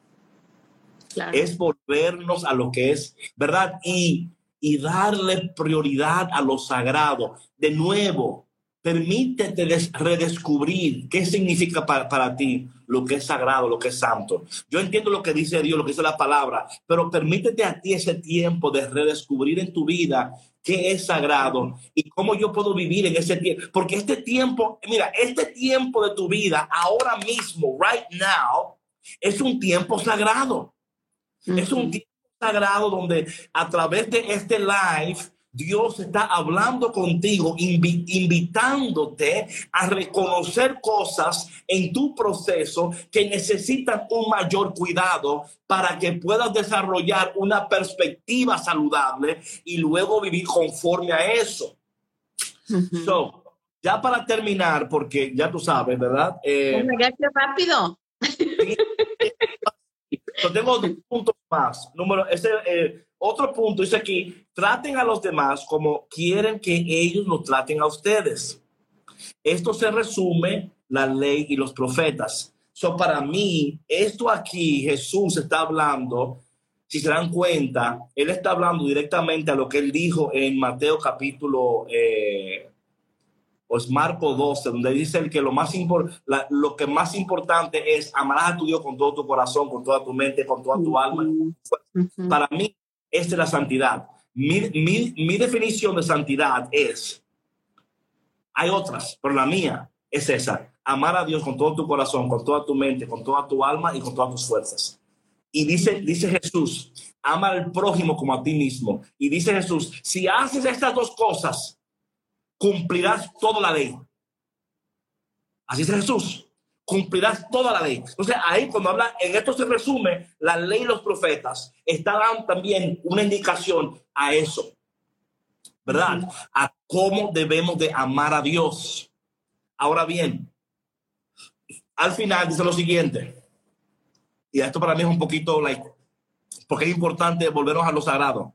Es volvernos a lo que es, ¿verdad? Y, y darle prioridad a lo sagrado. De nuevo, permítete redescubrir qué significa para, para, ti lo que es sagrado, lo que es santo. Yo entiendo lo que dice Dios, lo que dice la palabra, pero permítete a ti ese tiempo de redescubrir en tu vida qué es sagrado y cómo yo puedo vivir en ese tiempo. Porque este tiempo, mira, este tiempo de tu vida, ahora mismo, right now, es un tiempo sagrado. Es un tiempo sagrado donde a través de este live Dios está hablando contigo, invitándote a reconocer cosas en tu proceso que necesitan un mayor cuidado para que puedas desarrollar una perspectiva saludable y luego vivir conforme a eso. so, ya para terminar, porque ya tú sabes, ¿verdad? Eh, rápido. tengo dos puntos más. Número, ese, eh, otro punto dice aquí, traten a los demás como quieren que ellos lo traten a ustedes. Esto se resume la ley y los profetas. So, para mí, esto aquí Jesús está hablando, si se dan cuenta, él está hablando directamente a lo que él dijo en Mateo capítulo, eh, pues Marco 12, donde dice el que lo, más lo que más importante es amar a tu Dios con todo tu corazón, con toda tu mente, con toda tu alma. Para mí, esta es la santidad. Mi, mi, definición de santidad es, hay otras, pero la mía es esa, amar a Dios con todo tu corazón, con toda tu mente, con toda tu alma y con todas tus fuerzas. Y dice, dice Jesús, ama al prójimo como a ti mismo. Y dice Jesús, si haces estas dos cosas, cumplirás toda la ley. Así dice Jesús cumplirás toda la ley. Entonces ahí cuando habla, en esto se resume la ley y los profetas, está dando también una indicación a eso, ¿verdad? A cómo debemos de amar a Dios. Ahora bien, al final dice lo siguiente, y esto para mí es un poquito, like, porque es importante volvernos a lo sagrado.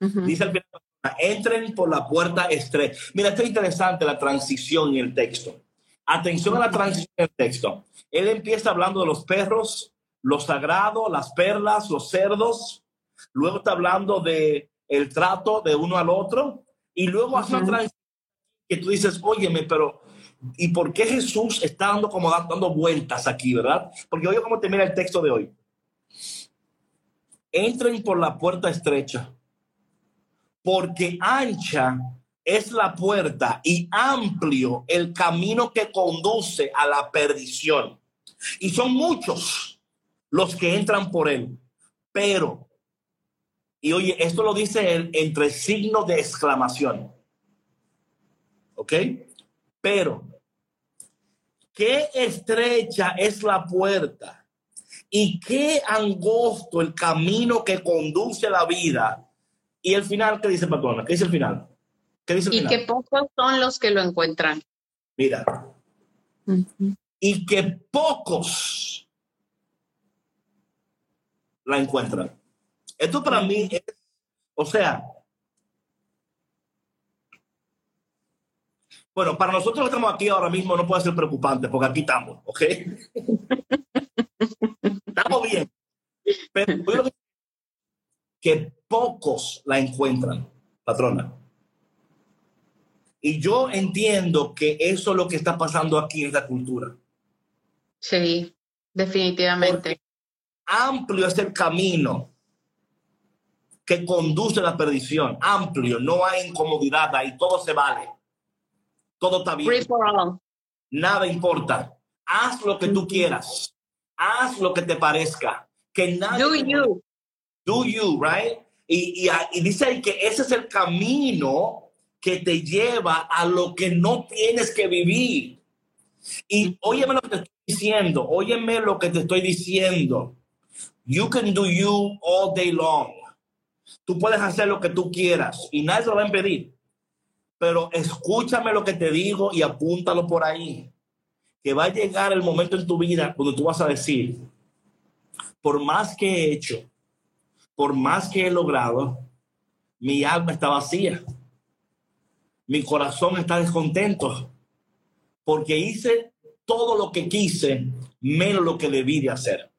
Dice el final, entren por la puerta estrecha. Mira, esto es interesante la transición en el texto. Atención a la transición del texto. Él empieza hablando de los perros, lo sagrado, las perlas, los cerdos. Luego está hablando de el trato de uno al otro. Y luego hace una transición que tú dices, óyeme, pero ¿y por qué Jesús está dando como dando vueltas aquí, verdad? Porque oye cómo termina el texto de hoy. Entren por la puerta estrecha, porque ancha es la puerta y amplio el camino que conduce a la perdición. Y son muchos los que entran por él. Pero, y oye, esto lo dice él entre signos de exclamación. ¿Ok? Pero, qué estrecha es la puerta y qué angosto el camino que conduce a la vida. Y el final, ¿qué dice Patrona? ¿Qué dice el final? y que pocos son los que lo encuentran. Mira. Y que pocos la encuentran. Esto para mí es, o sea, bueno, para nosotros que estamos aquí ahora mismo no puede ser preocupante porque aquí estamos, ¿ok? Pero que pocos la encuentran, patrona. Y yo entiendo que eso es lo que está pasando aquí en esta cultura. Sí, definitivamente. amplio es el camino que conduce a la perdición. Amplio, no hay incomodidad ahí, todo se vale. Todo está bien. Nada importa. Haz lo que tú quieras. Haz lo que te parezca. Que nadie do you. Do you, right? Y, y, dice ahí que ese es el camino que te lleva a lo que no tienes que vivir. Y óyeme lo que te estoy diciendo, óyeme lo que te estoy diciendo. You can do you all day long. Tú puedes hacer lo que tú quieras y nadie lo va a impedir. Pero escúchame lo que te digo y apúntalo por ahí. Que va a llegar el momento en tu vida cuando tú vas a decir, por más que he hecho, por más que he logrado, mi alma está vacía. Mi corazón está descontento porque hice todo lo que quise, menos lo que debí de hacer.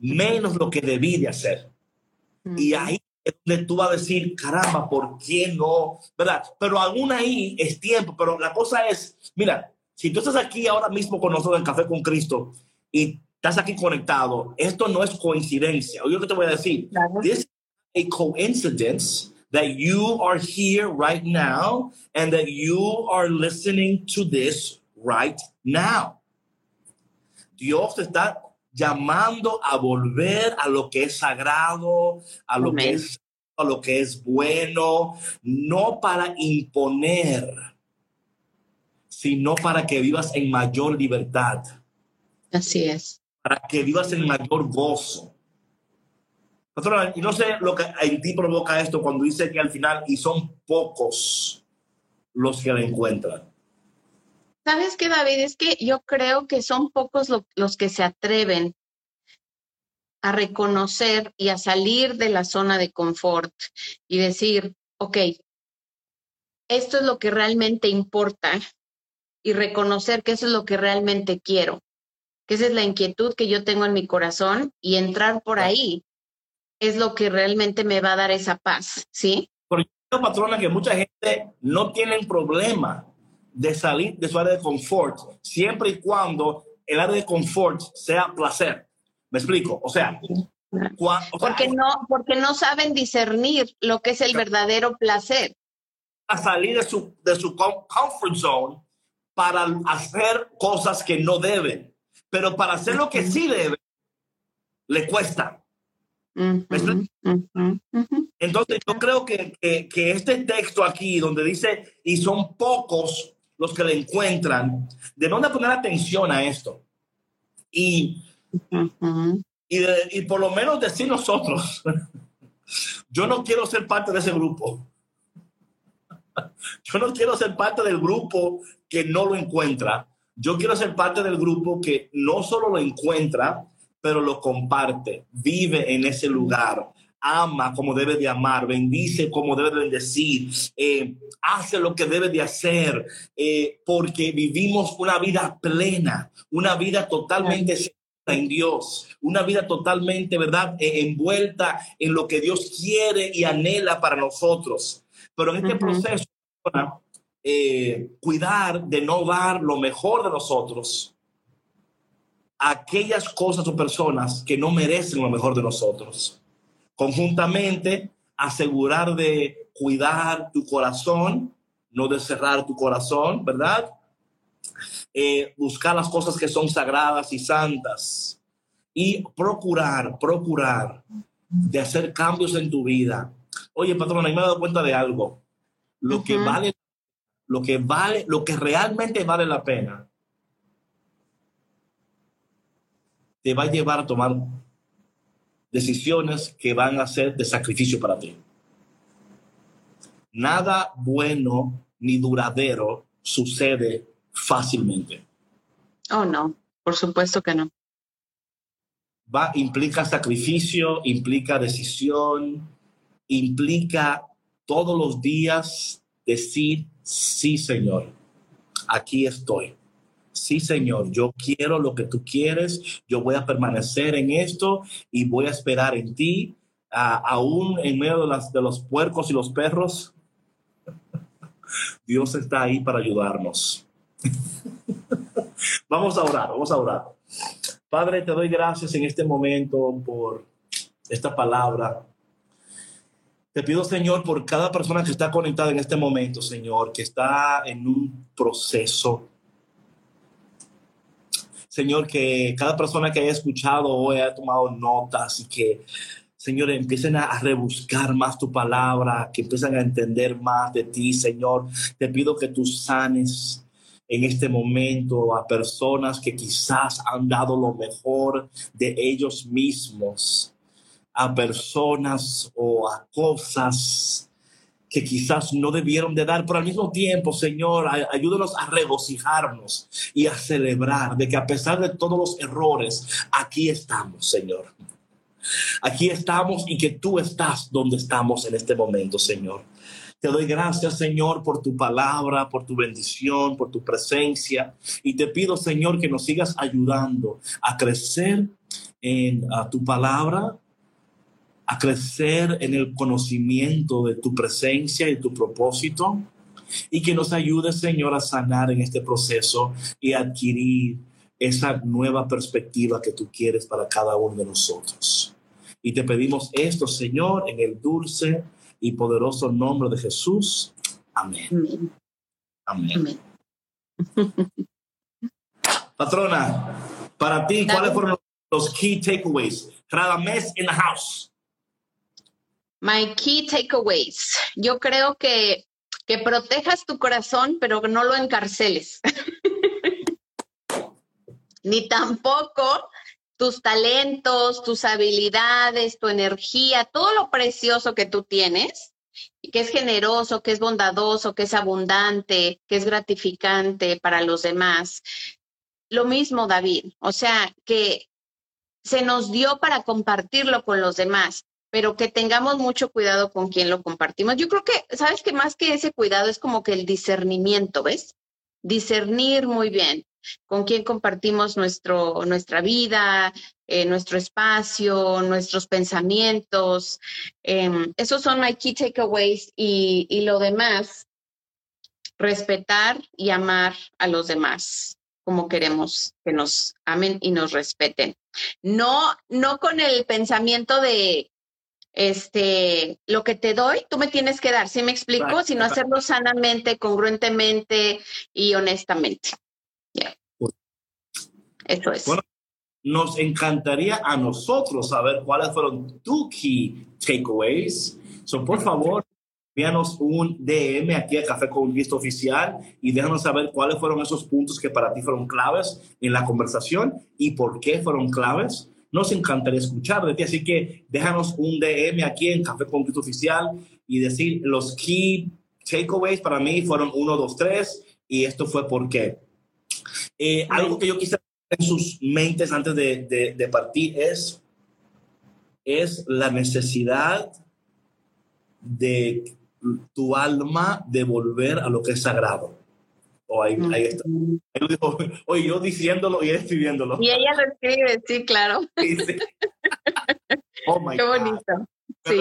Menos lo que debí de hacer. Y ahí es donde tú vas a decir, caramba, ¿por qué no? ¿Verdad? Pero aún ahí es tiempo, pero la cosa es, mira, si tú estás aquí ahora mismo con nosotros en Café con Cristo y estás aquí conectado, esto no es coincidencia. Oye, lo que te voy a decir. This is a coincidence that you are here right now and that you are listening to this right now. Dios te está llamando a volver a lo que es sagrado, a lo que es a lo que es bueno, no para imponer, sino para que vivas en mayor libertad. Así es para que vivas en mayor gozo. y no sé lo que en ti provoca esto cuando dice que al final, y son pocos los que la encuentran. ¿Sabes qué, David? Es que yo creo que son pocos los que se atreven a reconocer y a salir de la zona de confort y decir, ok, esto es lo que realmente importa y reconocer que eso es lo que realmente quiero que esa es la inquietud que yo tengo en mi corazón y entrar por ahí es lo que realmente me va a dar esa paz, ¿sí? Porque yo patrona que mucha gente no tiene problema de salir de su área de confort, siempre y cuando el área de confort sea placer. ¿Me explico? O sea, porque no porque no saben discernir lo que es el verdadero placer. A salir de su de su comfort zone para hacer cosas que no deben pero para hacer lo que sí debe, le cuesta. Entonces yo creo que, que, este texto aquí donde dice, y son pocos los que le encuentran, de dónde poner atención a esto. Y, y, y por lo menos decir nosotros, yo no quiero ser parte de ese grupo. Yo no quiero ser parte del grupo que no lo encuentra. Yo quiero ser parte del grupo que no solo lo encuentra, pero lo comparte, vive en ese lugar, ama como debe de amar, bendice como debe de bendecir, eh, hace lo que debe de hacer, eh, porque vivimos una vida plena, una vida totalmente en Dios, una vida totalmente, ¿verdad?, eh, envuelta en lo que Dios quiere y anhela para nosotros. Pero en este proceso, eh, cuidar de no dar lo mejor de nosotros a aquellas cosas o personas que no merecen lo mejor de nosotros. Conjuntamente, asegurar de cuidar tu corazón, no de cerrar tu corazón, ¿verdad? Eh, buscar las cosas que son sagradas y santas y procurar, procurar de hacer cambios en tu vida. Oye, patrón, me he dado cuenta de algo. Lo que vale lo que vale, lo que realmente vale la pena, te va a llevar a tomar decisiones que van a ser de sacrificio para ti. Nada bueno ni duradero sucede fácilmente. Oh, no, por supuesto que no. Va, implica sacrificio, implica decisión, implica todos los días decir Sí, Señor, aquí estoy. sí Señor, yo quiero lo que tú quieres, yo voy a permanecer en esto y voy a esperar en ti, aún en medio de, las, de los puercos y los perros. Dios está ahí para ayudarnos. vamos a orar, vamos a orar. Padre, te doy gracias en este momento por esta palabra. Te pido, Señor, por cada persona que está conectada en este momento, Señor, que está en un proceso. Señor, que cada persona que haya escuchado o haya tomado notas y que, Señor, empiecen a, rebuscar más tu palabra, que empiecen a entender más de ti, Señor. Te pido que tú sanes en este momento a personas que quizás han dado lo mejor de ellos mismos a personas o a cosas que quizás no debieron de dar, pero al mismo tiempo, Señor, ayúdanos a regocijarnos y a celebrar de que a pesar de todos los errores, aquí estamos, Señor. Aquí estamos y que tú estás donde estamos en este momento, Señor. Te doy gracias, Señor, por tu palabra, por tu bendición, por tu presencia. Y te pido, Señor, que nos sigas ayudando a crecer en tu palabra, a crecer en el conocimiento de tu presencia y tu propósito y que nos ayude, Señor, a sanar en este proceso y adquirir esa nueva perspectiva que tú quieres para cada uno de nosotros. Y te pedimos esto, Señor, en el dulce y poderoso nombre de Jesús. Amén. Amén. Patrona, para ti, ¿cuáles fueron los key takeaways? mes in the house. My key takeaways. Yo creo que, que protejas tu corazón, pero no lo encarceles. Ni tampoco tus talentos, tus habilidades, tu energía, todo lo precioso que tú tienes, que es generoso, que es bondadoso, que es abundante, que es gratificante para los demás. Lo mismo, David, o sea, que se nos dio para compartirlo con los demás pero que tengamos mucho cuidado con quién lo compartimos. Yo creo que, ¿sabes que Más que ese cuidado es como que el discernimiento, ¿ves? Discernir muy bien con quién compartimos nuestro, nuestra vida, eh, nuestro espacio, nuestros pensamientos. Em, esos son my key takeaways y, y lo demás, respetar y amar a los demás como queremos que nos amen y nos respeten. No, no con el pensamiento de este, lo que te doy, tú me tienes que dar, ¿sí me explico? Sino hacerlo sanamente, congruentemente y honestamente. Eso es. Bueno, nos encantaría a nosotros saber cuáles fueron tus key takeaways. So, por favor, envíanos un DM aquí a Café con Cristo Oficial y déjanos saber cuáles fueron esos puntos que para ti fueron claves en la conversación y por qué fueron claves nos encantaría escuchar de ti. Así que déjanos un DM aquí en Café con Cristo Oficial y decir los key takeaways para mí fueron uno, dos, tres y esto fue por qué. Eh, algo que yo quise en sus mentes antes de, de, partir es, es la necesidad de tu alma de volver a lo que es sagrado. O ahí, ahí está. oye, yo diciéndolo y él escribiéndolo. Y ella lo escribe, sí, claro. Sí, sí. Oh my Qué bonito. Sí.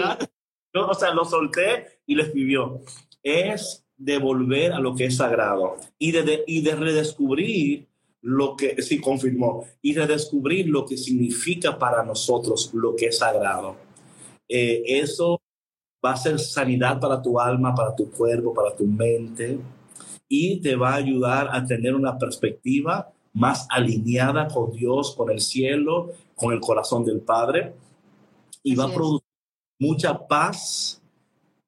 o sea, lo solté y lo escribió. Es de volver a lo que es sagrado y de, y de redescubrir lo que, sí, confirmó, y redescubrir lo que significa para nosotros lo que es sagrado. Eh, eso va a ser sanidad para tu alma, para tu cuerpo, para tu mente y te va a ayudar a tener una perspectiva más alineada con Dios, con el cielo, con el corazón del Padre y va a producir mucha paz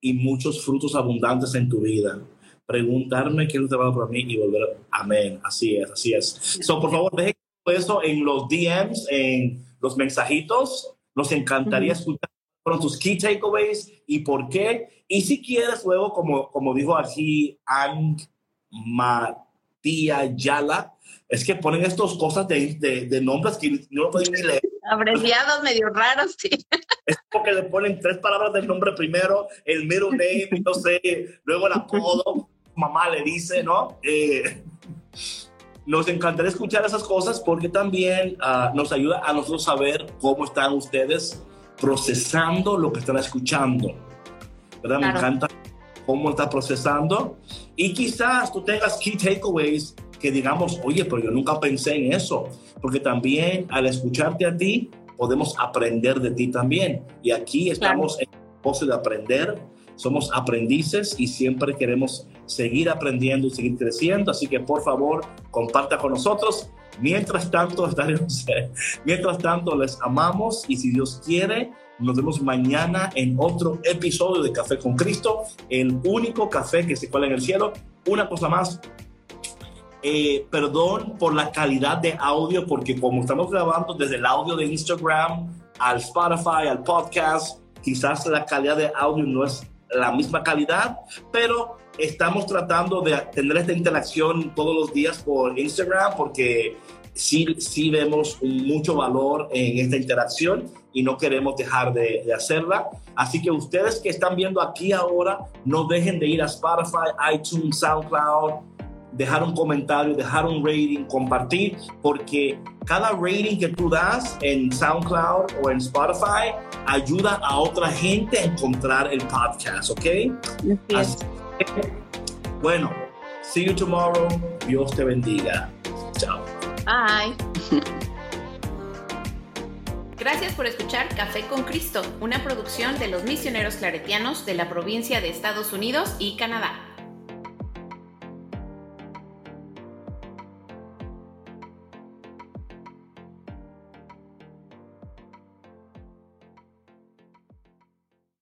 y muchos frutos abundantes en tu vida. Preguntarme qué es lo que va para mí y volver. Amén. Así es, así es. So, por favor, dejen eso en los DMs, en los mensajitos. Nos encantaría escuchar con tus key takeaways y por qué. Y si quieres, luego, como, como dijo aquí Ang Matías Yala. Es que ponen estas cosas de, de, nombres que no lo pueden ni leer. Abreviados medio raros, sí. Es porque le ponen tres palabras del nombre primero, el middle name, no sé, luego el apodo, mamá le dice, ¿no? Eh, nos encantaría escuchar esas cosas porque también uh, nos ayuda a nosotros saber cómo están ustedes procesando lo que están escuchando. ¿Verdad? Me encanta cómo está procesando. Y quizás tú tengas key takeaways que digamos, oye, pero yo nunca pensé en eso. Porque también al escucharte a ti, podemos aprender de ti también. Y aquí estamos en el proceso de aprender. Somos aprendices y siempre queremos seguir aprendiendo y seguir creciendo. Así que por favor, comparta con nosotros. Mientras tanto, estaremos, mientras tanto, les amamos y si Dios quiere, nos vemos mañana en otro episodio de Café con Cristo, el único café que se cuela en el cielo. Una cosa más, eh, perdón por la calidad de audio, porque como estamos grabando desde el audio de Instagram al Spotify, al podcast, quizás la calidad de audio no es la misma calidad, pero estamos tratando de tener esta interacción todos los días por Instagram porque sí, sí vemos mucho valor en esta interacción y no queremos dejar de, de, hacerla. Así que ustedes que están viendo aquí ahora, no dejen de ir a Spotify, iTunes, SoundCloud, dejar un comentario, dejar un rating, compartir, porque cada rating que tú das en SoundCloud o en Spotify ayuda a otra gente a encontrar el podcast, ¿ok? Así bueno, see you tomorrow. Dios te bendiga. Bye. Gracias por escuchar Café con Cristo, una producción de los misioneros claretianos de la provincia de Estados Unidos y Canadá.